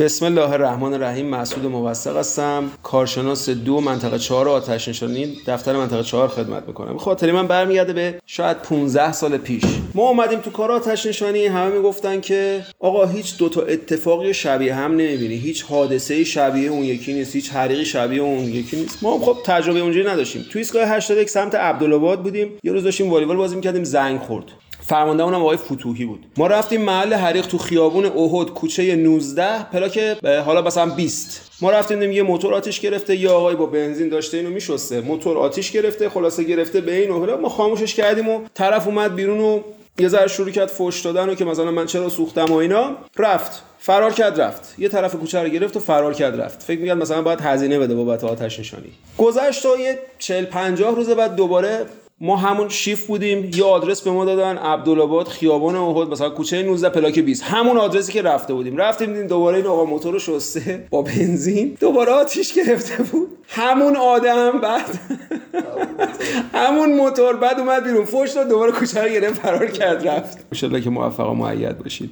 بسم الله الرحمن الرحیم مسعود موثق هستم. کارشناس دو منطقه 4 آتش نشانی دفتر منطقه 4 خدمت می‌کنم. خاطری من برمیگرده به شاید 15 سال پیش. ما اومدیم تو کار آتش نشانی همه می‌گفتن که آقا هیچ دوتا اتفاقی شبیه هم نمی‌بینی. هیچ حادثه شبیه اون یکی نیست هیچ حریقی شبیه اون یکی نیست. ما خب تجربه اونجوری نداشتیم. تو ایستگاه 81 سمت عبدالآباد بودیم. یه روز داشتیم والیبال بازی می‌کردیم زنگ خورد. فرماندهمون آقای فتوحی بود. ما رفتیم محل حریق تو خیابون احد کوچه 19 پلاک حالا مثلا 20 ما رفتیم یه موتور آتیش گرفته یه آقای با بنزین داشته اینو میشسته. موتور آتیش گرفته خلاصه گرفته به این و ما خاموشش کردیم و طرف اومد بیرون و یه ذره شروع کرد فوش دادن و که مثلا من چرا سوختم و اینا. رفت. فرار کرد رفت. یه طرف کوچه رو گرفت و فرار کرد رفت. فکر می‌کرد مثلا باید هزینه بده بابت آتش نشانی. گذشت تا یه 40 50 روز بعد دوباره ما همون شیف بودیم یه آدرس به ما دادن عبدالآباد خیابان احد مثلا کوچه 19 پلاک 20 همون آدرسی که رفته بودیم. رفتیم دیدیم دوباره این آقا موتور رو شسته با بنزین. دوباره آتیش گرفته بود. همون آدم بعد همون موتور بعد اومد بیرون. فوش داد دوباره کوچه رو گرفت فرار کرد رفت. ان که موفق و مؤید باشید.